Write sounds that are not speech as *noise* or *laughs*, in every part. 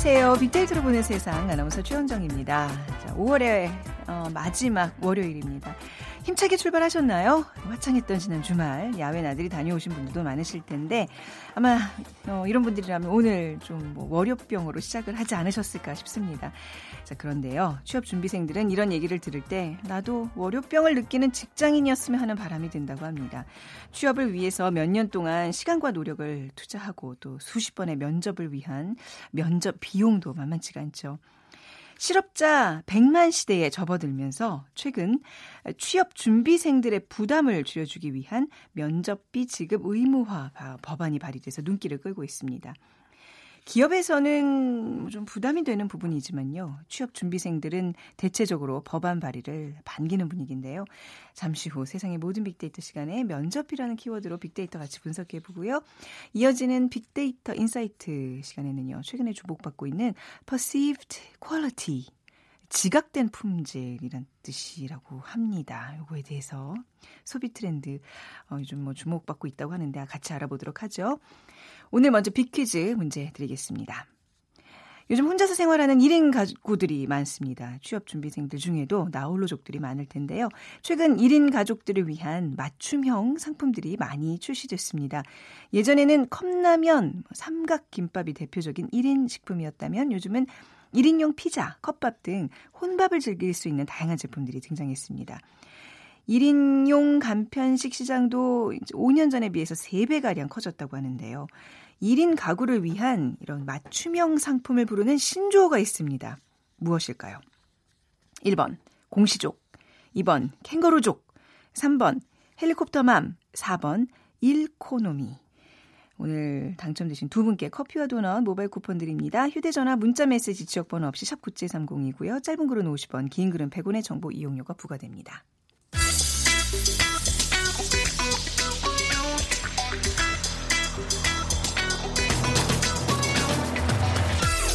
안녕하세요. 빅데이터로 보는 세상 아나운서 최현정입니다. 자, 5월의 어, 마지막 월요일입니다. 힘차게 출발하셨나요? 화창했던 지난 주말 야외 나들이 다녀오신 분들도 많으실 텐데 아마 어, 이런 분들이라면 오늘 좀 뭐 월요병으로 시작을 하지 않으셨을까 싶습니다. 자 그런데요 취업 준비생들은 이런 얘기를 들을 때 나도 월요병을 느끼는 직장인이었으면 하는 바람이 든다고 합니다. 취업을 위해서 몇 년 동안 시간과 노력을 투자하고 또 수십 번의 면접을 위한 면접 비용도 만만치가 않죠. 실업자 100만 시대에 접어들면서 최근 취업 준비생들의 부담을 줄여주기 위한 면접비 지급 의무화 법안이 발의돼서 눈길을 끌고 있습니다. 기업에서는 뭐좀 부담이 되는 부분이지만요. 취업 준비생들은 대체적으로 법안 발의를 반기는 분위기인데요. 잠시 후 세상의 모든 빅데이터 시간에 면접이라는 키워드로 빅데이터 같이 분석해 보고요. 이어지는 빅데이터 인사이트 시간에는요. 최근에 주목받고 있는 perceived quality 지각된 품질이란 뜻이라고 합니다. 요거에 대해서 소비 트렌드 어, 요즘 뭐 주목받고 있다고 하는데 같이 알아보도록 하죠. 오늘 먼저 빅퀴즈 문제 드리겠습니다. 요즘 혼자서 생활하는 1인 가구들이 많습니다. 취업 준비생들 중에도 나홀로족들이 많을 텐데요. 최근 1인 가족들을 위한 맞춤형 상품들이 많이 출시됐습니다. 예전에는 컵라면, 삼각김밥이 대표적인 1인 식품이었다면 요즘은 1인용 피자, 컵밥 등 혼밥을 즐길 수 있는 다양한 제품들이 등장했습니다. 1인용 간편식 시장도 5년 전에 비해서 3배가량 커졌다고 하는데요. 1인 가구를 위한 이런 맞춤형 상품을 부르는 신조어가 있습니다. 무엇일까요? 1번 공시족, 2번 캥거루족, 3번 헬리콥터맘, 4번 일코노미. 오늘 당첨되신 두 분께 커피와 도넛 모바일 쿠폰 드립니다. 휴대전화 문자 메시지 지역번호 없이 샵 9730이고요. 짧은 글은 50원, 긴 글은 100원의 정보 이용료가 부과됩니다.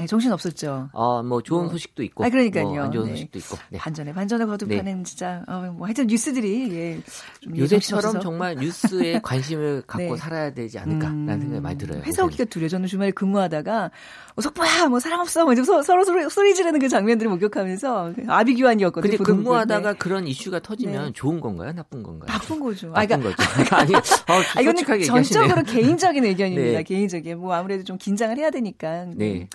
네, 정신 없었죠. 어, 뭐 좋은 뭐. 소식도 있고, 아, 그러니까요. 뭐 안 좋은 네. 소식도 있고. 네. 반전에 반전을 거듭하는 네. 진짜 어, 뭐 하여튼 뉴스들이 예, 좀 요새처럼 정말 뉴스에 *laughs* 관심을 갖고 네. 살아야 되지 않을까라는 음, 생각이 많이 들어요. 회사 오기가 두려. 저는 주말에 근무하다가 어, 석보야 뭐 사람 없어, 뭐 서로 서로 소리, 소리 지르는 그 장면들을 목격하면서 아비규환이었거든요. 근데 근무하다가 그런 이슈가 터지면 네. 좋은 건가요, 나쁜 건가요? 나쁜 거죠. 나쁜 아, 그러니까, 거죠. *laughs* 아니, 어, 아, 이거는 전적으로 개인적인 의견입니다. *laughs* 개인적인 뭐 아무래도 좀 긴장을 해야 되니까. 네.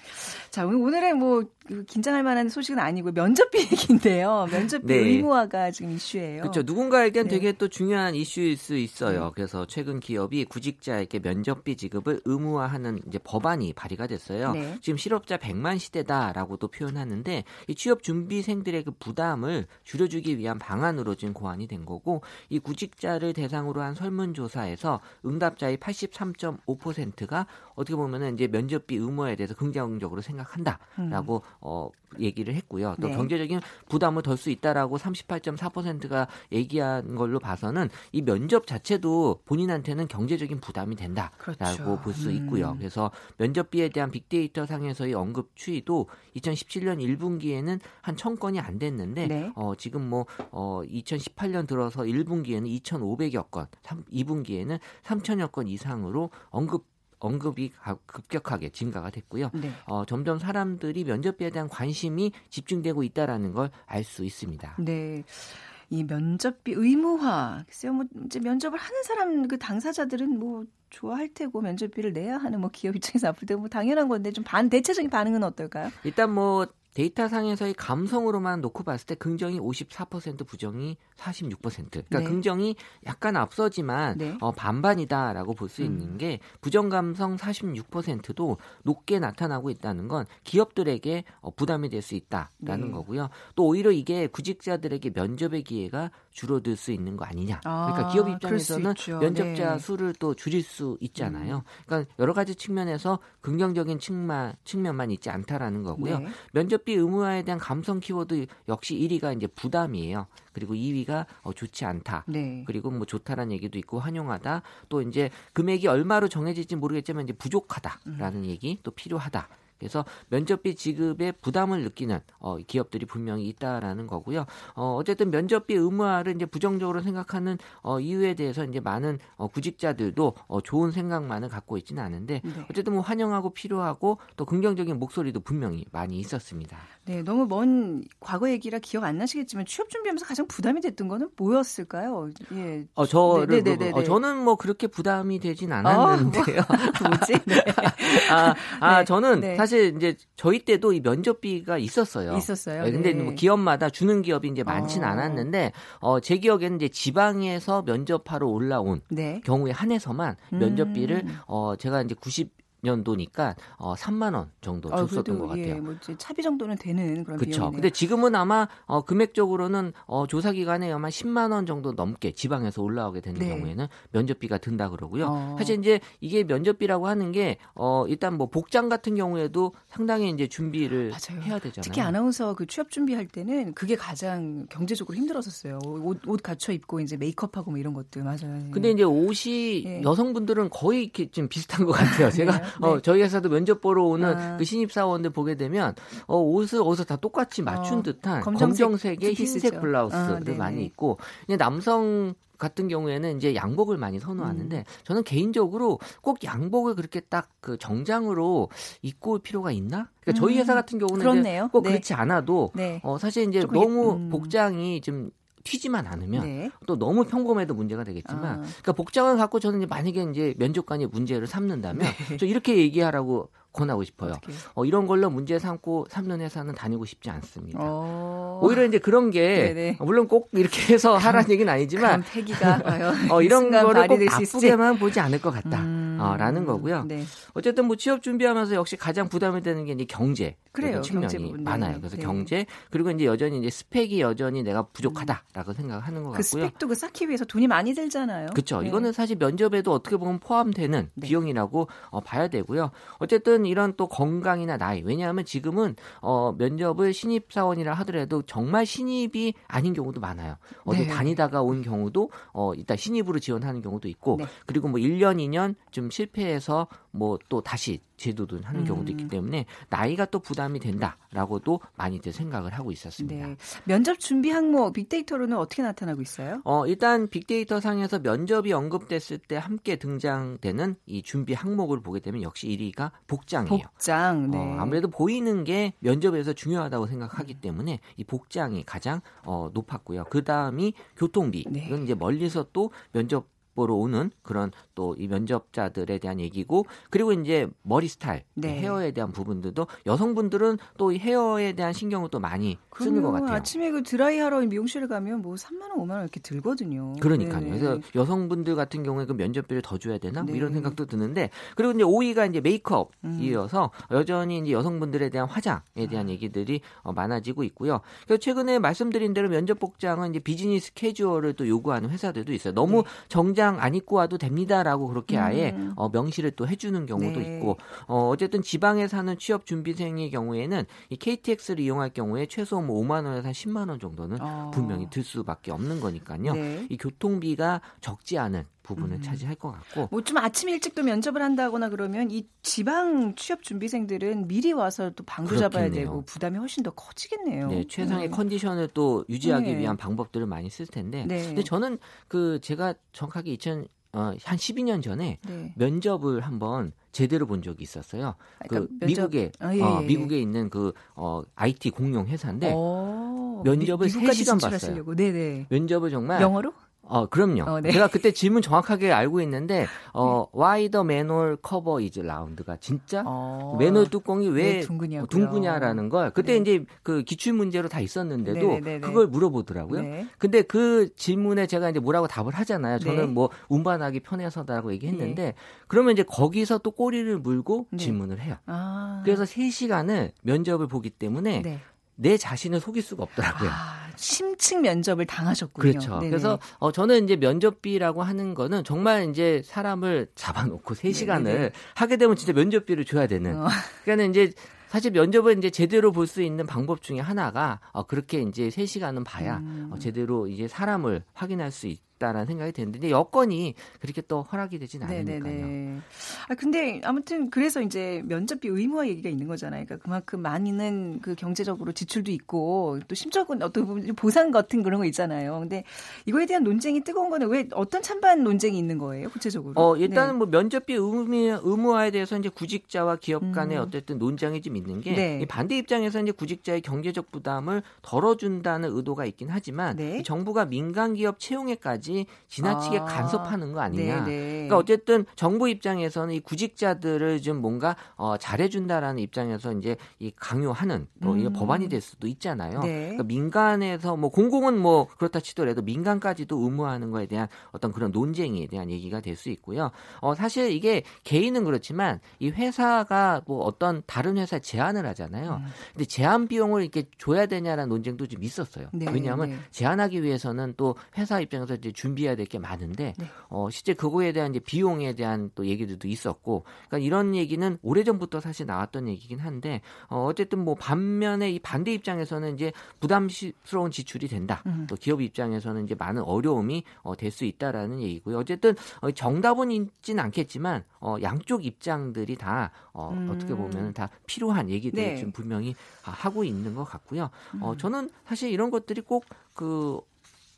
자, 오늘은 뭐그 긴장할 만한 소식은 아니고 면접비 *laughs* 얘기인데요. 면접비 네. 의무화가 지금 이슈예요. 그렇죠. 누군가에겐 네. 되게 또 중요한 이슈일 수 있어요. 네. 그래서 최근 기업이 구직자에게 면접비 지급을 의무화하는 이제 법안이 발의가 됐어요. 네. 지금 실업자 100만 시대다라고도 표현하는데 이 취업 준비생들의 그 부담을 줄여주기 위한 방안으로 지금 고안이 된 거고 이 구직자를 대상으로 한 설문조사에서 응답자의 83.5%가 어떻게 보면은 이제 면접비 의무화에 대해서 긍정적으로 생각한다라고 음. 어, 얘기를 했고요. 또 네. 경제적인 부담을 덜 수 있다라고 38.4%가 얘기한 걸로 봐서는 이 면접 자체도 본인한테는 경제적인 부담이 된다라고 그렇죠. 볼수 음. 있고요. 그래서 면접비에 대한 빅데이터 상에서의 언급 추이도 2017년 1분기에는 한 1000건이 안 됐는데 네. 어, 지금 뭐 어, 2018년 들어서 1분기에는 2,500여 건, 3, 2분기에는 3천여 건 이상으로 언급 언급이 급격하게 증가가 됐고요. 네. 어, 점점 사람들이 면접비에 대한 관심이 집중되고 있다라는 걸 알 수 있습니다. 네. 이 면접비 의무화, 글쎄요, 뭐, 이제 면접을 하는 사람, 그 당사자들은 뭐, 좋아할 테고 면접비를 내야 하는 뭐 기업 입장에서 앞을 때뭐 당연한 건데 좀 반, 대체적인 반응은 어떨까요? 일단 뭐, 데이터상에서의 감성으로만 놓고 봤을 때 긍정이 54% 부정이 46%. 그러니까 네. 긍정이 약간 앞서지만 네. 어, 반반이다라고 볼수 음. 있는 게 부정 감성 46%도 높게 나타나고 있다는 건 기업들에게 어, 부담이 될 수 있다라는 네. 거고요. 또 오히려 이게 구직자들에게 면접의 기회가 줄어들 수 있는 거 아니냐. 아, 그러니까 기업 입장에서는 면접자 네. 수를 또 줄일 수 있잖아요. 음. 그러니까 여러 가지 측면에서 긍정적인 측면 측면만 있지 않다라는 거고요. 네. 면접 면접비 의무화에 대한 감성 키워드 역시 1위가 이제 부담이에요. 그리고 2위가 어, 좋지 않다. 네. 그리고 뭐 좋다라는 얘기도 있고 환영하다. 또 이제 금액이 얼마로 정해질지 모르겠지만 이제 부족하다라는 음. 얘기 또 필요하다. 그래서 면접비 지급에 부담을 느끼는 어, 기업들이 분명히 있다라는 거고요. 어, 어쨌든 면접비 의무화를 이제 부정적으로 생각하는 어, 이유에 대해서 이제 많은 어, 구직자들도 어, 좋은 생각만을 갖고 있지는 않은데 네. 어쨌든 뭐 환영하고 필요하고 또 긍정적인 목소리도 분명히 많이 있었습니다. 네, 너무 먼 과거 얘기라 기억 안 나시겠지만 취업 준비하면서 가장 부담이 됐던 거는 뭐였을까요? 예. 어, 저를 네, 네, 네, 어, 저는 뭐 그렇게 부담이 되진 않았는데요. 어, *laughs* 뭐, 뭐지? 네. *laughs* 아, 아 네. 저는 네. 사실 이제 저희 때도 이 면접비가 있었어요. 있었어요. 네, 근데 뭐 기업마다 주는 기업이 이제 많지는 어. 않았는데 어, 제 기억에는 이제 지방에서 면접하러 올라온 경우에 한해서만 면접비를 음. 어, 제가 이제 90 년도니까 어 3만 원 정도 아, 줬었던 것 같아요. 예, 뭐 차비 정도는 되는 그런 그렇죠. 근데 지금은 아마 어 금액적으로는 어 조사 기간에 아마 10만 원 정도 넘게 지방에서 올라오게 되는 네. 경우에는 면접비가 든다 그러고요. 어. 사실 이제 이게 면접비라고 하는 게 어 일단 뭐 복장 같은 경우에도 상당히 이제 준비를 맞아요. 해야 되잖아요. 특히 아나운서 그 취업 준비할 때는 그게 가장 경제적으로 힘들었었어요. 옷, 옷 갖춰 입고 이제 메이크업하고 뭐 이런 것들 맞아요. 근데 이제 옷이 예. 여성분들은 거의 이렇게 좀 비슷한 것 같아요. *laughs* 제가 어, 네. 저희 회사도 면접 보러 오는 아. 그 신입 사원들 보게 되면 어, 옷을 어디서 다 똑같이 맞춘 어, 듯한 검정색, 의 흰색 블라우스를 아, 네, 많이 네. 입고 그냥 남성 같은 경우에는 이제 양복을 많이 선호하는데 음. 저는 개인적으로 꼭 양복을 그렇게 딱 그 정장으로 입고 올 필요가 있나? 그러니까 저희 음. 회사 같은 경우는 꼭 네. 그렇지 않아도 네. 어 사실 이제 너무 음. 복장이 좀 튀지만 않으면 네. 또 너무 평범해도 문제가 되겠지만 아. 그러니까 복장을 갖고 저는 이제 만약에 이제 면접관이 문제를 삼는다면 네. 저 이렇게 얘기하라고 권하고 싶어요. 어, 이런 걸로 문제 삼고 삼는 회사는 다니고 싶지 않습니다. 어... 오히려 이제 그런 게 네네. 물론 꼭 이렇게 해서 하라는 얘기는 아니지만 패기가 *laughs* 어, 이런 거를 꼭 나쁘게만 보지 않을 것 같다라는 음... 어, 거고요. 네. 어쨌든 뭐 취업 준비하면서 역시 가장 부담이 되는 게 이제 경제 그래요, 측면이 많아요. 그래서 네. 경제 그리고 이제 여전히 이제 스펙이 여전히 내가 부족하다라고 음. 생각하는 것 그 같고요. 그 스펙도 그 쌓기 위해서 돈이 많이 들잖아요. 그렇죠. 네. 이거는 사실 면접에도 어떻게 보면 포함되는 네. 비용이라고 어, 봐야 되고요. 어쨌든 이런 또 건강이나 나이 왜냐하면 지금은 어, 면접을 신입 사원이라 하더라도 정말 신입이 아닌 경우도 많아요. 어디 네. 다니다가 온 경우도 어, 일단 신입으로 지원하는 경우도 있고 네. 그리고 뭐 1년 2년 좀 실패해서 뭐 또 다시 제도도 하는 음. 경우도 있기 때문에 나이가 또 부담이 된다라고도 많이들 생각을 하고 있었습니다. 네. 면접 준비 항목 빅데이터로는 어떻게 나타나고 있어요? 어, 일단 빅데이터 상에서 면접이 언급됐을 때 함께 등장되는 이 준비 항목을 보게 되면 역시 1위가 복장이에요. 복장. 네. 어, 아무래도 보이는 게 면접에서 중요하다고 생각하기 때문에 이 복장이 가장 어, 높았고요. 그 다음이 교통비. 네. 이건 이제 멀리서 또 면접 보러 오는 그런 또 이 면접자들에 대한 얘기고 그리고 이제 머리 스타일, 네. 헤어에 대한 부분들도 여성분들은 또 이 헤어에 대한 신경을 또 많이 쓰는 것 같아요. 아침에 그 드라이하러 미용실에 가면 뭐 3만 원, 5만 원 이렇게 들거든요. 그러니까요. 네네. 그래서 여성분들 같은 경우에 그 면접비를 더 줘야 되나 뭐 이런 네. 생각도 드는데 그리고 이제 5위가 이제 메이크업이어서 음. 여전히 이제 여성분들에 대한 화장에 대한 아. 얘기들이 어, 많아지고 있고요. 그래서 최근에 말씀드린 대로 면접 복장은 이제 비즈니스 캐주얼을 또 요구하는 회사들도 있어요. 너무 네. 정장 정장 안 입고 와도 됩니다라고 그렇게 아예 음. 어, 명시를 또 해주는 경우도 네. 있고 어, 어쨌든 지방에 사는 취업 준비생의 경우에는 이 KTX를 이용할 경우에 최소 뭐 5만 원에서 한 10만 원 정도는 어. 분명히 들 수밖에 없는 거니까요. 네. 이 교통비가 적지 않은 부분을 음. 차지할 것 같고. 뭐 좀 아침 일찍 또 면접을 한다거나 그러면 이 지방 취업 준비생들은 미리 와서 또 방도 잡아야 되고 부담이 훨씬 더 커지겠네요. 네, 최상의 음. 컨디션을 또 유지하기 네. 위한 방법들을 많이 쓸 텐데. 네. 근데 저는 그 제가 정확하게 2000 어, 한 12년 전에 네. 면접을 한번 제대로 본 적이 있었어요. 그 그러니까 그 면접... 미국에 아, 예, 어, 예. 미국에 있는 그 어, IT 공룡 회사인데 오, 면접을 미, 3시간 봤어요. 네네. 면접을 정말 영어로? 어, 그럼요. 어, 네. 제가 그때 질문 정확하게 알고 있는데, 어, 네. why the manual cover is round가 진짜? 어, 매놀 뚜껑이 왜, 왜 둥그냐라는 걸, 그때 네. 이제 그 기출 문제로 다 있었는데도. 네, 네, 네. 그걸 물어보더라고요. 네. 근데 그 질문에 제가 이제 뭐라고 답을 하잖아요. 저는 뭐 운반하기 편해서다라고 얘기했는데, 그러면 이제 거기서 또 꼬리를 물고 질문을 해요. 아. 그래서 3시간을 면접을 보기 때문에 내 자신을 속일 수가 없더라고요. 아, 심층 면접을 당하셨군요. 그렇죠. 네네. 그래서 어, 저는 이제 면접비라고 하는 거는 정말 이제 사람을 잡아놓고 3시간을 네네. 하게 되면 진짜 면접비를 줘야 되는. 어. 그러니까 이제 사실 면접을 이제 제대로 볼 수 있는 방법 중에 하나가 어, 그렇게 이제 3시간은 봐야 음. 어, 제대로 이제 사람을 확인할 수 있, 있다라는 생각이 드는데 여건이 그렇게 또 허락이 되진 않으니까요. 아 근데 아무튼 그래서 이제 면접비 의무화 얘기가 있는 거잖아요. 그러니까 그만큼 많이는 그 경제적으로 지출도 있고 또 심적인 어떤 부분 보상 같은 그런 거 있잖아요. 근데 이거에 대한 논쟁이 뜨거운 거는 왜 어떤 찬반 논쟁이 있는 거예요, 구체적으로? 어 일단은 네. 뭐 면접비 의무, 의무화에 대해서 이제 구직자와 기업 간의 음. 어쨌든 논쟁이 좀 있는 게 네. 반대 입장에서 이제 구직자의 경제적 부담을 덜어준다는 의도가 있긴 하지만 네. 정부가 민간 기업 채용에까지 까지 지나치게 아. 간섭하는 거 아니냐. 네네. 네. 그러니까 어쨌든 정부 입장에서는 이 구직자들을 좀 뭔가 어, 잘해준다라는 입장에서 이제 이 강요하는 또 음. 법안이 될 수도 있잖아요. 네. 그러니까 민간에서 뭐 공공은 뭐 그렇다 치더라도 민간까지도 의무화하는 거에 대한 어떤 그런 논쟁에 대한 얘기가 될 수 있고요. 어, 사실 이게 개인은 그렇지만 이 회사가 뭐 어떤 다른 회사 제안을 하잖아요. 음. 근데 제안 비용을 이렇게 줘야 되냐라는 논쟁도 좀 있었어요. 네. 왜냐하면 네. 제안하기 위해서는 또 회사 입장에서 이제 준비해야 될 게 많은데 네. 어, 실제 그거에 대한 이제 비용에 대한 또 얘기들도 있었고 그러니까 이런 얘기는 오래 전부터 사실 나왔던 얘기긴 한데 어, 어쨌든 뭐 반면에 이 반대 입장에서는 이제 부담스러운 지출이 된다. 음. 또 기업 입장에서는 이제 많은 어려움이 어, 될 수 있다라는 얘기고요. 어쨌든 어, 정답은 있지는 않겠지만 어, 양쪽 입장들이 다 어, 음. 어떻게 보면 다 필요한 얘기들을 네. 지금 분명히 하고 있는 것 같고요. 어, 음. 저는 사실 이런 것들이 꼭그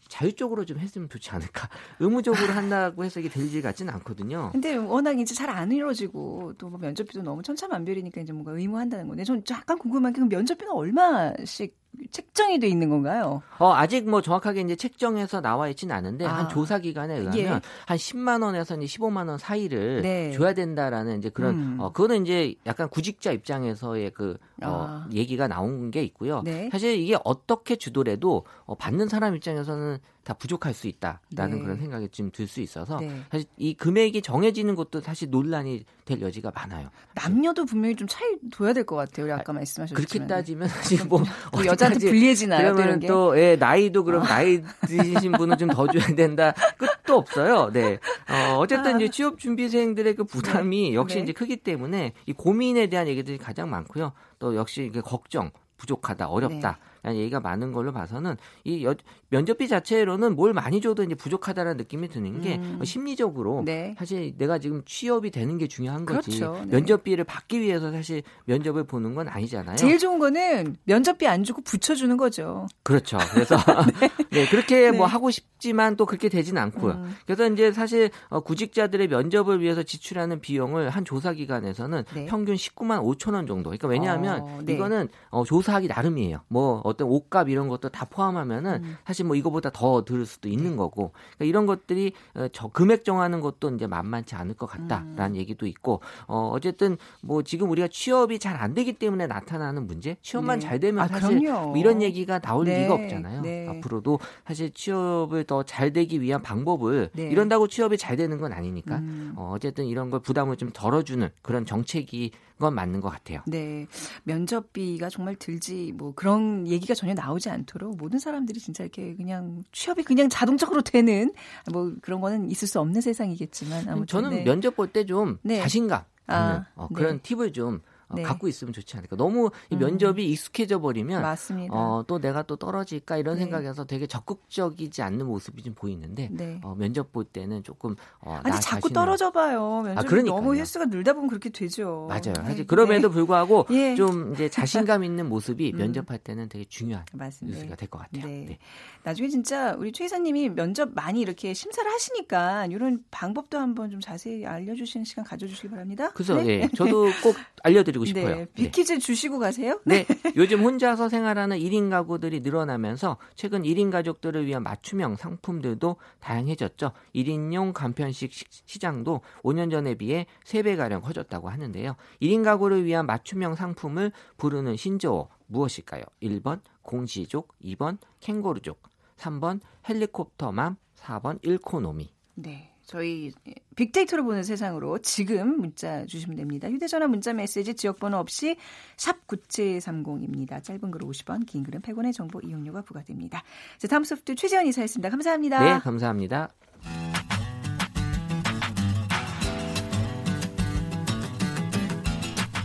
자율적으로 좀 했으면 좋지 않을까. *laughs* 의무적으로 한다고 해서 이게 될 일 같지는 않거든요. 근데 워낙 이제 잘 안 이루어지고 또 뭐 면접비도 너무 천차만별이니까 이제 뭔가 의무한다는 건데 전 약간 궁금한 게그 면접비는 얼마씩 책정이 돼 있는 건가요? 어, 아직 뭐 정확하게 이제 책정해서 나와 있지는 않은데 아. 한 조사 기관에 의하면 예. 한 10만 원에서 이제 15만 원 사이를 네. 줘야 된다라는 이제 그런 음. 어 그거는 이제 약간 구직자 입장에서의 그 어, 아. 얘기가 나온 게 있고요. 네. 사실 이게 어떻게 주더라도 어, 받는 사람 입장에서는 다 부족할 수 있다라는 네. 그런 생각이 좀들수 있어서 네. 사실 이 금액이 정해지는 것도 사실 논란이 될 여지가 많아요. 남녀도 분명히 좀 차이 둬야 될 것 같아요. 우리 아까 아, 말씀하셨지만 그렇게 따지면 사실 뭐 여자한테 불리해지나요? 그러면 또 예, 나이도 그럼 어. 나이 드신 분은 좀 더 줘야 된다. 끝도 없어요. 네. 어, 어쨌든 아. 이제 취업 준비생들의 그 부담이 네. 역시 네. 이제 크기 때문에 이 고민에 대한 얘기들이 가장 많고요. 또 역시 이게 걱정 부족하다, 어렵다. 네. 얘기가 많은 걸로 봐서는 이 여, 면접비 자체로는 뭘 많이 줘도 이제 부족하다는 느낌이 드는 게 음. 심리적으로 네. 사실 내가 지금 취업이 되는 게 중요한 거지. 그렇죠. 네. 면접비를 받기 위해서 사실 면접을 보는 건 아니잖아요. 제일 좋은 거는 면접비 안 주고 붙여주는 거죠. 그렇죠. 그래서 *laughs* 네. *laughs* 네. 그렇게 뭐 네. 하고 싶지만 또 그렇게 되진 않고요. 음. 그래서 이제 사실 어, 구직자들의 면접을 위해서 지출하는 비용을 한 조사 기관에서는 네. 평균 19만 5천 원 정도. 그러니까 왜냐하면 어, 이거는 어, 조사하기 나름이에요. 뭐 어떤 옷값 이런 것도 다 포함하면은 음. 사실 뭐 이거보다 더 들을 수도 있는 네. 거고 그러니까 이런 것들이 어, 저 금액 정하는 것도 이제 만만치 않을 것 같다라는 음. 얘기도 있고 어 어쨌든 뭐 지금 우리가 취업이 잘 안 되기 때문에 나타나는 문제 취업만 네. 잘 되면 아, 사실 뭐 이런 얘기가 나올 네. 리가 없잖아요. 네. 앞으로도 사실 취업을 더 잘 되기 위한 방법을 네. 이런다고 취업이 잘 되는 건 아니니까 음. 어, 어쨌든 이런 걸 부담을 좀 덜어주는 그런 정책이 건 맞는 것 같아요. 네. 면접비가 정말 들지 뭐 그런 얘기가 전혀 나오지 않도록 모든 사람들이 진짜 이렇게 그냥 취업이 그냥 자동적으로 되는 뭐 그런 거는 있을 수 없는 세상이겠지만 아무튼 저는 네. 면접 볼 때좀 네. 자신감 아, 어, 그런 네. 팁을 좀 어, 네. 갖고 있으면 좋지 않을까. 너무 이 음. 면접이 음. 익숙해져 버리면 맞습니다. 어, 또 내가 또 떨어질까 이런 네. 생각에서 되게 적극적이지 않는 모습이 좀 보이는데 네. 어, 면접 볼 때는 조금 어, 아니 자꾸 떨어져 봐요. 면접 아, 너무 횟수가 늘다 보면 그렇게 되죠. 맞아요. 네. 사실 그럼에도 네. 불구하고 예. 좀 이제 *laughs* 자신감 있는 모습이 음. 면접할 때는 되게 중요한 맞습니다. 뉴스가 될 것 같아요. 네. 나중에 진짜 우리 최 이사님이 면접 많이 이렇게 심사를 하시니까 이런 방법도 한번 좀 자세히 알려주시는 시간 가져주시기 바랍니다. 그래서 예, *laughs* 저도 꼭 알려드리고 드리고 싶어요. 네. 빅퀴즈 네. 주시고 가세요? 네. *laughs* 요즘 혼자서 생활하는 1인 가구들이 늘어나면서 최근 1인 가족들을 위한 맞춤형 상품들도 다양해졌죠. 1인용 간편식 시장도 5년 전에 비해 3배가량 커졌다고 하는데요. 1인 가구를 위한 맞춤형 상품을 부르는 신조어 무엇일까요? 1번 공시족, 2번 캥거루족, 3번 헬리콥터맘, 4번 일코노미. 네. 저희 빅데이터로 보는 세상으로 지금 문자 주시면 됩니다. 휴대전화 문자 메시지 지역번호 없이 샵 9730입니다. 짧은 글 50원, 긴 글은 100원의 정보 이용료가 부과됩니다. 자, 다음 소프트 최재원 이사였습니다. 감사합니다. 네, 감사합니다.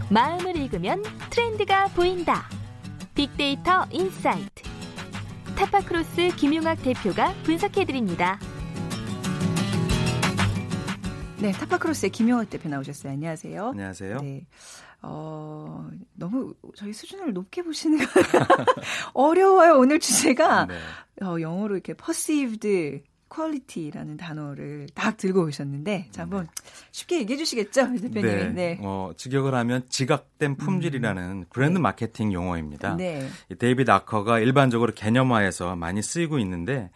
마음을 읽 읽으면 트렌드가 보인다. 빅데이터 인사이트. 타파크로스 김용학 대표가 분석해드립니다. 네, 타파크로스의 김용학 대표 나오셨어요. 안녕하세요. 안녕하세요. 네. 어, 너무 저희 수준을 높게 보시는 거 *laughs* 어려워요. 오늘 주제가 네. 어, 영어로 이렇게 perceived quality라는 단어를 딱 들고 오셨는데 자 한번 쉽게 얘기해 주시겠죠, 대표님? 네. 네. 어, 직역을 하면 지각된 품질이라는 음. 브랜드 네. 마케팅 용어입니다. 네. 데이비드 아커가 일반적으로 개념화해서 많이 쓰이고 있는데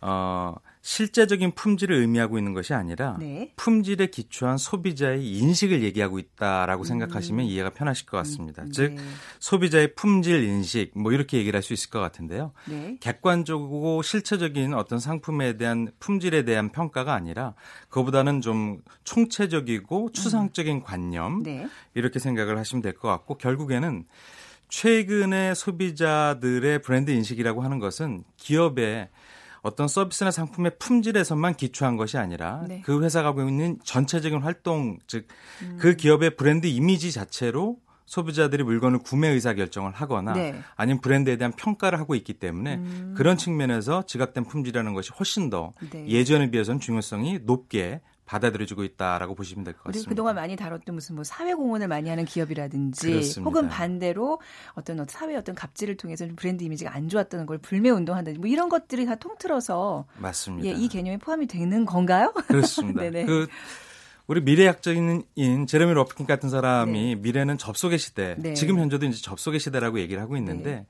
어, 실제적인 품질을 의미하고 있는 것이 아니라 네. 품질에 기초한 소비자의 인식을 얘기하고 있다라고 음. 생각하시면 이해가 편하실 것 같습니다. 음. 즉 네. 소비자의 품질 인식 뭐 이렇게 얘기를 할 수 있을 것 같은데요. 네. 객관적이고 실체적인 어떤 상품에 대한 품질에 대한 평가가 아니라 그보다는 좀 총체적이고 추상적인 관념 네. 이렇게 생각을 하시면 될 것 같고 결국에는 최근의 소비자들의 브랜드 인식이라고 하는 것은 기업의 어떤 서비스나 상품의 품질에서만 기초한 것이 아니라 네. 그 회사가 하고 있는 전체적인 활동 즉그 음. 기업의 브랜드 이미지 자체로 소비자들이 물건을 구매 의사 결정을 하거나 네. 아니면 브랜드에 대한 평가를 하고 있기 때문에 음. 그런 측면에서 지각된 품질이라는 것이 훨씬 더 네. 예전에 비해서는 중요성이 높게 받아들여지고 있다라고 보시면 될 것 같습니다. 우리 그동안 많이 다뤘던 무슨 뭐 사회 공헌을 많이 하는 기업이라든지 그렇습니다. 혹은 반대로 어떤 사회 어떤 갑질을 통해서 브랜드 이미지가 안 좋았다는 걸 불매 운동한다든지 뭐 이런 것들이 다 통틀어서 맞습니다. 예, 이 개념이 포함이 되는 건가요? *laughs* 그렇습니다. 그 우리 미래학자인 제레미 러프킨 같은 사람이 네. 미래는 접속의 시대, 네. 지금 현재도 이제 접속의 시대라고 얘기를 하고 있는데 네.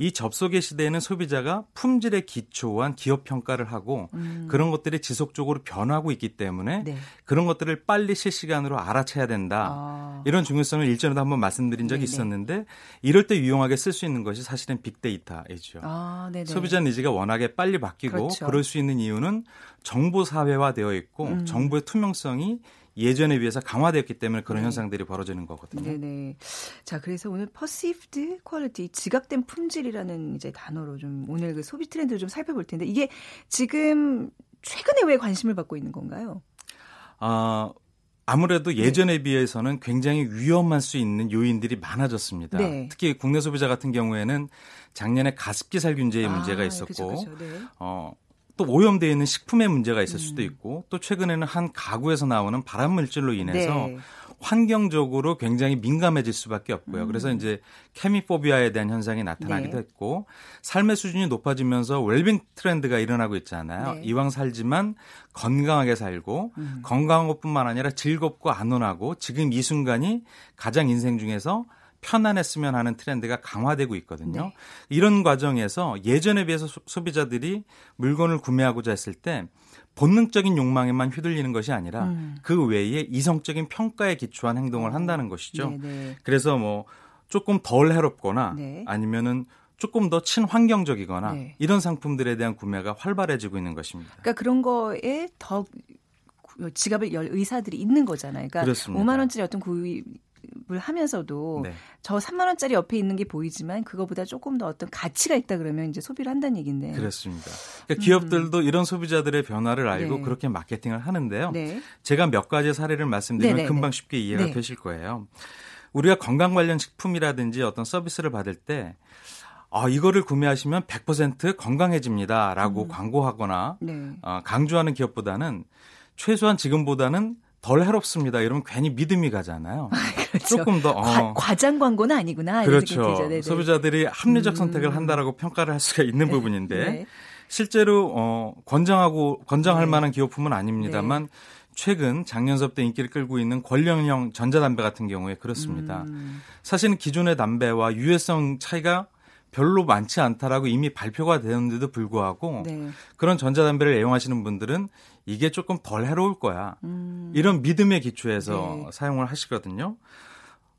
이 접속의 시대에는 소비자가 품질에 기초한 기업 평가를 하고 음. 그런 것들이 지속적으로 변하고 있기 때문에 네. 그런 것들을 빨리 실시간으로 알아채야 된다. 아. 이런 중요성을 일전에도 한번 말씀드린 적이 네네. 있었는데 이럴 때 유용하게 쓸 수 있는 것이 사실은 빅데이터이죠. 아, 소비자 니즈가 워낙에 빨리 바뀌고 그렇죠. 그럴 수 있는 이유는 정보 사회화 되어 있고 음. 정보의 투명성이 예전에 비해서 강화되었기 때문에 그런 네. 현상들이 벌어지는 거거든요. 네네. 자, 그래서 오늘 perceived quality, 지각된 품질이라는 이제 단어로 좀 오늘 그 소비 트렌드를 좀 살펴볼 텐데 이게 지금 최근에 왜 관심을 받고 있는 건가요? 아, 아무래도 네. 예전에 네. 비해서는 굉장히 위험할 수 있는 요인들이 많아졌습니다. 네. 특히 국내 소비자 같은 경우에는 작년에 가습기 살균제의 아, 문제가 있었고, 그쵸, 그쵸, 네. 어, 또 오염되어 있는 식품의 문제가 있을 수도 음. 있고 또 최근에는 한 가구에서 나오는 발암 물질로 인해서 네. 환경적으로 굉장히 민감해질 수밖에 없고요. 음. 그래서 이제 케미포비아에 대한 현상이 나타나기도 네. 했고 삶의 수준이 높아지면서 웰빙 트렌드가 일어나고 있잖아요. 네. 이왕 살지만 건강하게 살고 음. 건강한 것뿐만 아니라 즐겁고 안온하고 지금 이 순간이 가장 인생 중에서 편안했으면 하는 트렌드가 강화되고 있거든요. 네. 이런 과정에서 예전에 비해서 소비자들이 물건을 구매하고자 했을 때 본능적인 욕망에만 휘둘리는 것이 아니라 음. 그 외에 이성적인 평가에 기초한 행동을 한다는 것이죠. 네네. 네. 그래서 뭐 조금 덜 해롭거나 네. 아니면은 조금 더 친환경적이거나 네. 이런 상품들에 대한 구매가 활발해지고 있는 것입니다. 그러니까 그런 거에 더 지갑을 열 의사들이 있는 거잖아요. 그러니까 그렇습니다. 5만 원짜리 어떤 구입 을 하면서도 네. 저 3만 원짜리 옆에 있는 게 보이지만 그거보다 조금 더 어떤 가치가 있다 그러면 이제 소비를 한다는 얘기인데. 그렇습니다. 그러니까 기업들도 음. 이런 소비자들의 변화를 알고 네. 그렇게 마케팅을 하는데요. 네. 제가 몇 가지 사례를 말씀드리면 네네 네, 금방 네. 쉽게 이해가 네. 되실 거예요. 우리가 건강 관련 식품이라든지 어떤 서비스를 받을 때 아, 이거를 구매하시면 100% 건강해집니다 라고 음. 광고하거나 네. 어, 강조하는 기업보다는 최소한 지금보다는 덜 해롭습니다. 이러면 괜히 믿음이 가잖아요. 아, 그렇죠. 조금 더 어. 과, 장 광고는 아니구나. 그렇죠. 소비자들이 합리적 음. 선택을 한다라고 평가를 할 수가 있는 네. 부분인데 네. 실제로 어 권장하고 권장할 네. 만한 기호품은 아닙니다만 네. 최근 작년서부터 인기를 끌고 있는 권령형 전자담배 같은 경우에 그렇습니다. 음. 사실은 기존의 담배와 유해성 차이가 별로 많지 않다라고 이미 발표가 되었는데도 불구하고 네. 그런 전자담배를 애용하시는 분들은 이게 조금 덜 해로울 거야. 음. 이런 믿음에 기초해서 네. 사용을 하시거든요.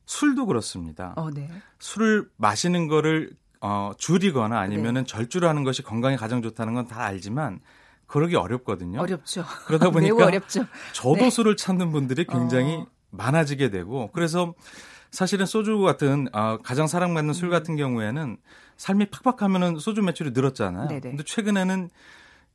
술도 그렇습니다. 어, 네. 술을 마시는 거를 어, 줄이거나 아니면은 네. 절주하는 것이 건강에 가장 좋다는 건 다 알지만 그러기 어렵거든요. 어렵죠. 그러다 *laughs* 보니까 어렵죠. 저도 네. 술을 찾는 분들이 굉장히 어. 많아지게 되고 그래서 사실은 소주 같은 어, 가장 사랑받는 술 음. 같은 경우에는 삶이 팍팍하면은 소주 매출이 늘었잖아요. 네네. 근데 최근에는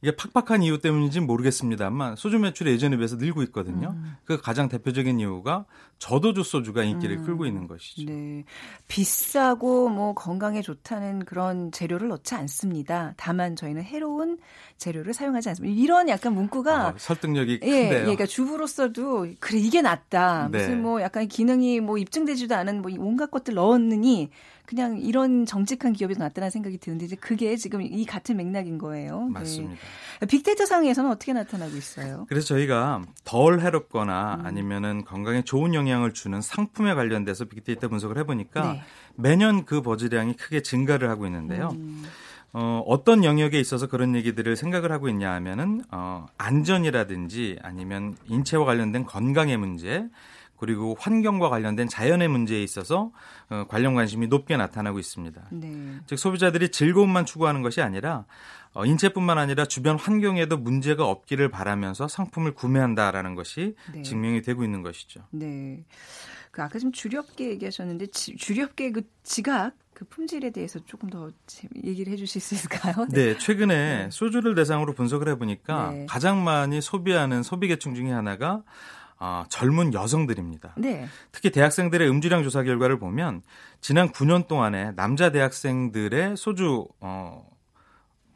이게 팍팍한 이유 때문인지는 모르겠습니다만 소주 매출이 예전에 비해서 늘고 있거든요. 음. 그 가장 대표적인 이유가 저도주 소주가 인기를 음. 끌고 있는 것이죠. 네. 비싸고 뭐 건강에 좋다는 그런 재료를 넣지 않습니다. 다만 저희는 해로운 재료를 사용하지 않습니다. 이런 약간 문구가 어, 설득력이 예, 큰데요. 예, 그러니까 주부로서도 그래 이게 낫다. 네. 무슨 뭐 약간 기능이 뭐 입증되지도 않은 뭐 온갖 것들 넣었느니 그냥 이런 정직한 기업에서 나타난 생각이 드는데 이제 그게 지금 이 같은 맥락인 거예요. 네. 맞습니다. 네. 빅데이터 상에서는 어떻게 나타나고 있어요? 그래서 저희가 덜 해롭거나 음. 아니면은 건강에 좋은 영향을 주는 상품에 관련돼서 빅데이터 분석을 해보니까 네. 매년 그 버즈량이 크게 증가를 하고 있는데요. 음. 어, 어떤 영역에 있어서 그런 얘기들을 생각을 하고 있냐 하면은 어, 안전이라든지 아니면 인체와 관련된 건강의 문제 그리고 환경과 관련된 자연의 문제에 있어서 어, 관련 관심이 높게 나타나고 있습니다. 네. 즉 소비자들이 즐거움만 추구하는 것이 아니라 어, 인체뿐만 아니라 주변 환경에도 문제가 없기를 바라면서 상품을 구매한다라는 것이 네. 증명이 되고 있는 것이죠. 네. 그 아까 좀 주렵게 얘기하셨는데 지, 주렵게 그 지각 그 품질에 대해서 조금 더 얘기를 해주실 수 있을까요? 네, 네 최근에 네. 소주를 대상으로 분석을 해보니까 네. 가장 많이 소비하는 소비계층 중에 하나가 어, 젊은 여성들입니다. 네. 특히 대학생들의 음주량 조사 결과를 보면 지난 9년 동안에 남자 대학생들의 소주 어,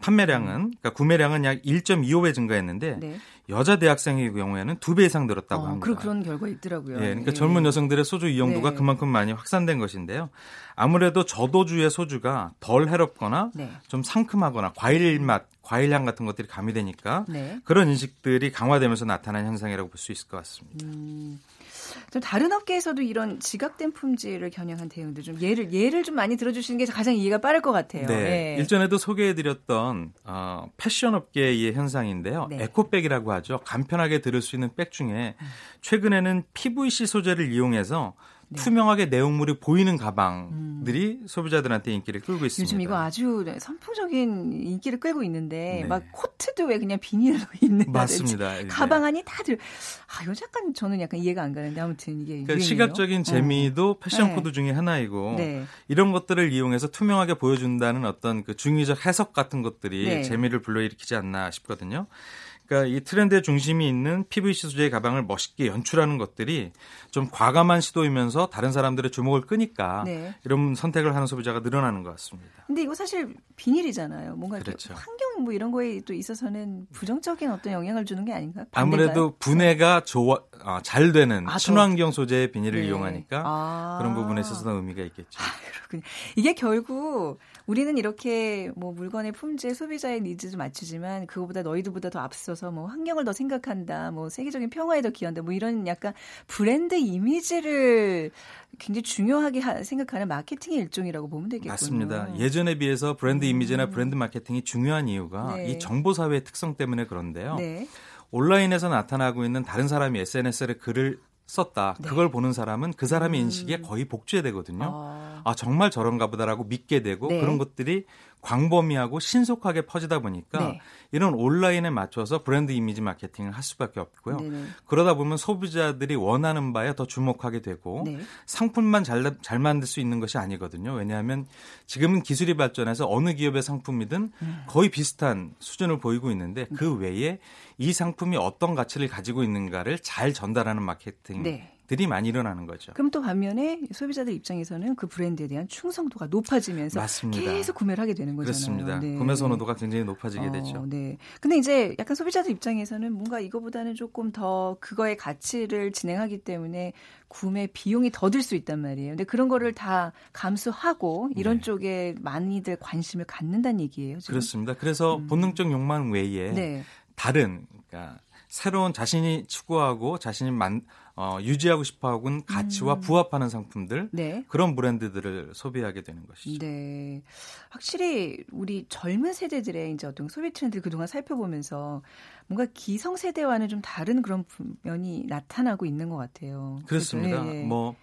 판매량은 그러니까 구매량은 약 1.25배 증가했는데 네. 여자 대학생의 경우에는 두 배 이상 늘었다고 어, 합니다. 그런 결과 있더라고요. 예, 그러니까 예. 젊은 여성들의 소주 이용도가 네. 그만큼 많이 확산된 것인데요. 아무래도 저도주의 소주가 덜 해롭거나 네. 좀 상큼하거나 과일 맛, 과일 향 같은 것들이 가미되니까 네. 그런 인식들이 강화되면서 나타난 현상이라고 볼 수 있을 것 같습니다. 음. 좀 다른 업계에서도 이런 지각된 품질을 겨냥한 대응들 좀 예를 예를 좀 많이 들어주시는 게 가장 이해가 빠를 것 같아요. 네. 네. 일전에도 소개해드렸던 어, 패션 업계의 현상인데요. 네. 에코백이라고 하죠. 간편하게 들을 수 있는 백 중에 음. 최근에는 PVC 소재를 이용해서 네. 투명하게 내용물이 보이는 가방들이 음. 소비자들한테 인기를 끌고 있습니다. 요즘 이거 아주 선풍적인 인기를 끌고 있는데 네. 막 코트도 왜 그냥 비닐로 *laughs* 있는 맞습니다. 네. 가방 안이 다들 아 이거 약간 저는 약간 이해가 안 가는데 아무튼 이게 그러니까 시각적인 재미도 어. 패션 네. 코드 중에 하나이고 네. 이런 것들을 이용해서 투명하게 보여준다는 어떤 그 중의적 해석 같은 것들이 네. 재미를 불러일으키지 않나 싶거든요. 그러니까 이 트렌드의 중심이 있는 PVC 소재의 가방을 멋있게 연출하는 것들이 좀 과감한 시도이면서 다른 사람들의 주목을 끄니까 네. 이런 선택을 하는 소비자가 늘어나는 것 같습니다. 근데 이거 사실 비닐이잖아요. 뭔가 그렇죠. 환경 뭐 이런 거에 또 있어서는 부정적인 어떤 영향을 주는 게 아닌가? 반대인가요? 아무래도 분해가 좋아 아, 잘 되는 아, 친환경 소재의 비닐을 네. 이용하니까 아. 그런 부분에 있어서는 의미가 있겠죠. 아, 그렇군요. 이게 결국 우리는 이렇게 뭐 물건의 품질, 소비자의 니즈도 맞추지만 그거보다 너희들보다 더 앞서서 뭐 환경을 더 생각한다, 뭐 세계적인 평화에 더 기여한다, 뭐 이런 약간 브랜드 이미지를 굉장히 중요하게 생각하는 마케팅의 일종이라고 보면 되겠군요. 맞습니다. 예전에 비해서 브랜드 이미지나 음. 브랜드 마케팅이 중요한 이유가 네. 이 정보 사회의 특성 때문에 그런데요. 네. 온라인에서 나타나고 있는 다른 사람이 SNS에 글을 썼다. 네. 그걸 보는 사람은 그 사람의 음. 인식에 거의 복제되거든요. 아. 아, 정말 저런가 보다라고 믿게 되고 네. 그런 것들이 광범위하고 신속하게 퍼지다 보니까 네. 이런 온라인에 맞춰서 브랜드 이미지 마케팅을 할 수밖에 없고요. 네네. 그러다 보면 소비자들이 원하는 바에 더 주목하게 되고 네. 상품만 잘, 잘 만들 수 있는 것이 아니거든요. 왜냐하면 지금은 기술이 발전해서 어느 기업의 상품이든 음. 거의 비슷한 수준을 보이고 있는데 그 네. 외에 이 상품이 어떤 가치를 가지고 있는가를 잘 전달하는 마케팅 네. 들이 많이 일어나는 거죠. 그럼 또 반면에 소비자들 입장에서는 그 브랜드에 대한 충성도가 높아지면서 맞습니다. 계속 구매를 하게 되는 거잖아요. 그렇습니다. 네. 구매 선호도가 굉장히 높아지게 어, 되죠. 네. 근데 이제 약간 소비자들 입장에서는 뭔가 이거보다는 조금 더 그거의 가치를 진행하기 때문에 구매 비용이 더 들 수 있단 말이에요. 근데 그런 거를 다 감수하고 이런 네. 쪽에 많이들 관심을 갖는다는 얘기예요. 지금? 그렇습니다. 그래서 음. 본능적 욕망 외에 네. 다른 그러니까 새로운 자신이 추구하고 자신이 만, 어, 유지하고 싶어하고는 가치와 음. 부합하는 상품들 네. 그런 브랜드들을 소비하게 되는 것이죠. 네, 확실히 우리 젊은 세대들의 이제 어떤 소비 트렌드를 그동안 살펴보면서 뭔가 기성 세대와는 좀 다른 그런 면이 나타나고 있는 것 같아요. 그렇습니다. 네. 뭐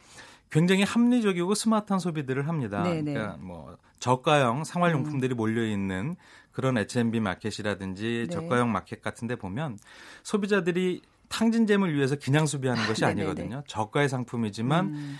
굉장히 합리적이고 스마트한 소비들을 합니다. 네네. 네. 그러니까 뭐 저가형 생활용품들이 음. 몰려 있는 그런 H&B 마켓이라든지 네. 저가형 마켓 같은 데 보면 소비자들이 탕진잼을 위해서 그냥 소비하는 것이 아, 아니거든요. 저가의 상품이지만 음.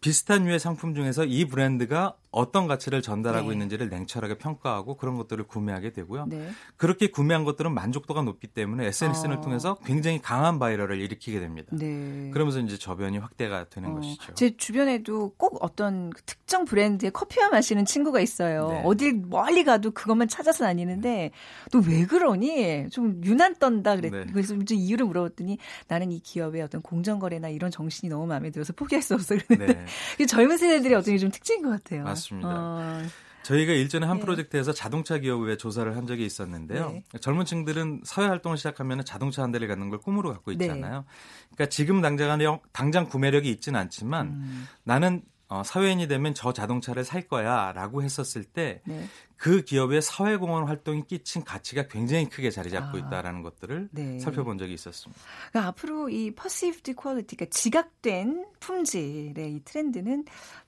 비슷한 류의 상품 중에서 이 브랜드가 어떤 가치를 전달하고 네. 있는지를 냉철하게 평가하고 그런 것들을 구매하게 되고요. 네. 그렇게 구매한 것들은 만족도가 높기 때문에 SNS를 어. 통해서 굉장히 강한 바이럴을 일으키게 됩니다. 네. 그러면서 이제 저변이 확대가 되는 어. 것이죠. 제 주변에도 꼭 어떤 특정 브랜드의 커피와 마시는 친구가 있어요. 네. 어딜 멀리 가도 그것만 찾아서 다니는데 너왜 그러니? 좀 유난 떤다 그랬. 네. 그래서 이제 이유를 물어봤더니 나는 이 기업의 어떤 공정거래나 이런 정신이 너무 마음에 들어서 포기할 수 없어 그랬는데 네. *laughs* 젊은 세대들의 어떤 좀 특징인 것 같아요. 맞습니다. 맞습니다. 어... 저희가 일전에 한 네. 프로젝트에서 자동차 기업에 조사를 한 적이 있었는데요. 네. 젊은 층들은 사회 활동을 시작하면 자동차 한 대를 갖는 걸 꿈으로 갖고 네. 있잖아요. 네. 그러니까 지금 당장 당장 구매력이 있지는 않지만 음. 나는 어, 사회인이 되면 저 자동차를 살 거야 라고 했었을 때그 네. 그 기업의 사회공헌 활동이 끼친 가치가 굉장히 크게 자리 잡고 아, 있다라는 것들을 네. 살펴본 적이 있었습니다. 그러니까 앞으로 이 perceived quality, 그러니까 지각된 품질의 이 트렌드는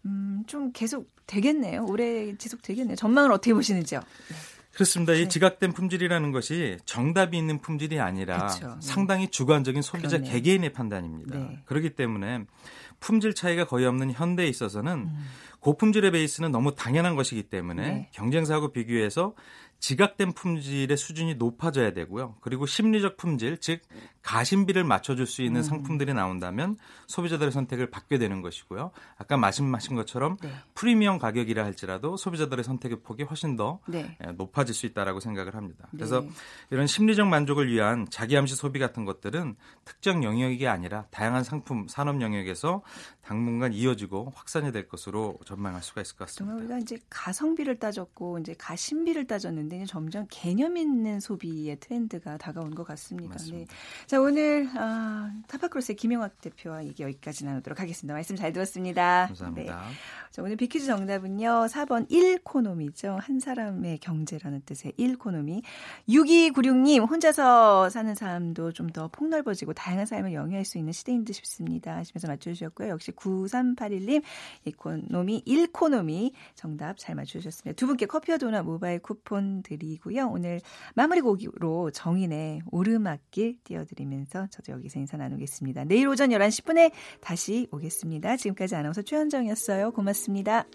음, 좀 계속 되겠네요. 오래 지속 되겠네요. 전망을 어떻게 보시는지요? 네. 그렇습니다. 이 네. 지각된 품질이라는 것이 정답이 있는 품질이 아니라 그렇죠. 상당히 주관적인 소비자 그러네. 개개인의 판단입니다. 네. 그렇기 때문에 품질 차이가 거의 없는 현대에 있어서는 음. 고품질의 베이스는 너무 당연한 것이기 때문에 네. 경쟁사하고 비교해서 지각된 품질의 수준이 높아져야 되고요. 그리고 심리적 품질, 즉 가심비를 맞춰줄 수 있는 음. 상품들이 나온다면 소비자들의 선택을 받게 되는 것이고요. 아까 말씀하신 것처럼 네. 프리미엄 가격이라 할지라도 소비자들의 선택의 폭이 훨씬 더 네. 예, 높아질 수 있다라고 생각을 합니다. 그래서 네. 이런 심리적 만족을 위한 자기 암시 소비 같은 것들은 특정 영역이 아니라 다양한 상품 산업 영역에서 당분간 이어지고 확산이 될 것으로 전망할 수가 있을 것 같습니다. 우리가 이제 가성비를 따졌고 이제 가심비를 따졌는데 점점 개념 있는 소비의 트렌드가 다가온 것 같습니다. 네. 맞습니다. 네. 자 오늘 아, 타파크로스의 김영학 대표와 얘기 여기까지 나누도록 하겠습니다. 말씀 잘 들었습니다. 감사합니다. 네. 자, 오늘 비키즈 정답은요. 4번 1코노미죠. 한 사람의 경제라는 뜻의 1코노미. 6296님 혼자서 사는 삶도 좀 더 폭넓어지고 다양한 삶을 영위할 수 있는 시대인 듯 싶습니다. 하시면서 맞춰주셨고요. 역시 9381님 이코노미 1코노미 정답 잘 맞춰주셨습니다. 두 분께 커피와 도넛 모바일 쿠폰 드리고요. 오늘 마무리 곡으로 정인의 오르막길 띄워드리면서 저도 여기서 인사 나누겠습니다. 내일 오전 11시 10분에 다시 오겠습니다. 지금까지 아나운서 최현정이었어요. 고맙습니다.